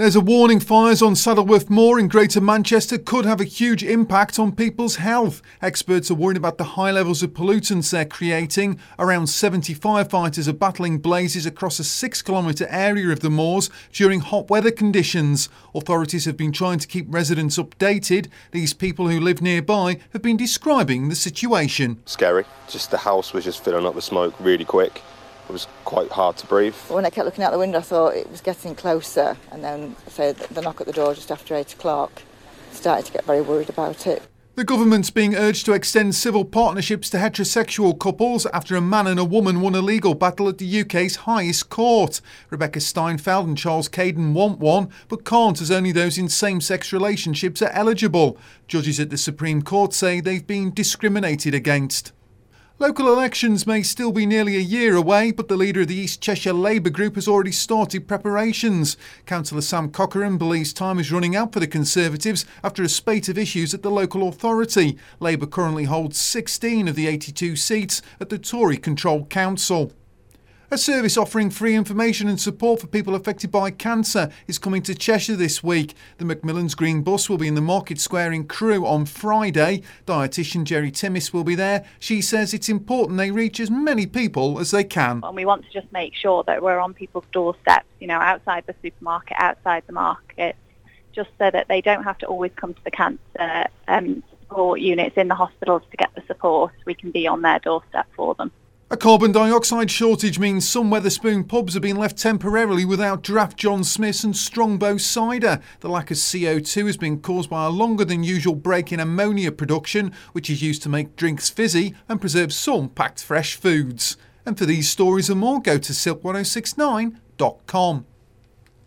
There's a warning fires on Saddleworth Moor in Greater Manchester could have a huge impact on people's health. Experts are worried about the high levels of pollutants they're creating. Around 70 firefighters are battling blazes across a six kilometre area of the moors during hot weather conditions. Authorities have been trying to keep residents updated. These people who live nearby have been describing the situation. Scary. Just the house was just filling up with smoke really quick it was quite hard to breathe. When I kept looking out the window, I thought it was getting closer, and then so the knock at the door just after eight o'clock started to get very worried about it. The government's being urged to extend civil partnerships to heterosexual couples after a man and a woman won a legal battle at the UK's highest court. Rebecca Steinfeld and Charles Keidan want one, but can't as only those in same sex relationships are eligible. Judges at the Supreme Court say they've been discriminated against. Local elections may still be nearly a year away, but the leader of the East Cheshire Labour group has already started preparations. Councillor Sam Cochrane believes time is running out for the Conservatives after a spate of issues at the local authority. Labour currently holds 16 of the 82 seats at the Tory controlled council. A service offering free information and support for people affected by cancer is coming to Cheshire this week. The Macmillan's Green Bus will be in the Market Square in Crewe on Friday. Dietitian Jerry Timmis will be there. She says it's important they reach as many people as they can. And we want to just make sure that we're on people's doorsteps, you know, outside the supermarket, outside the market, just so that they don't have to always come to the cancer um, support units in the hospitals to get the support. We can be on their doorstep for them. A carbon dioxide shortage means some Wetherspoon pubs have been left temporarily without draft John Smith's and Strongbow cider. The lack of CO2 has been caused by a longer than usual break in ammonia production, which is used to make drinks fizzy and preserve some packed fresh foods. And for these stories and more, go to silk1069.com.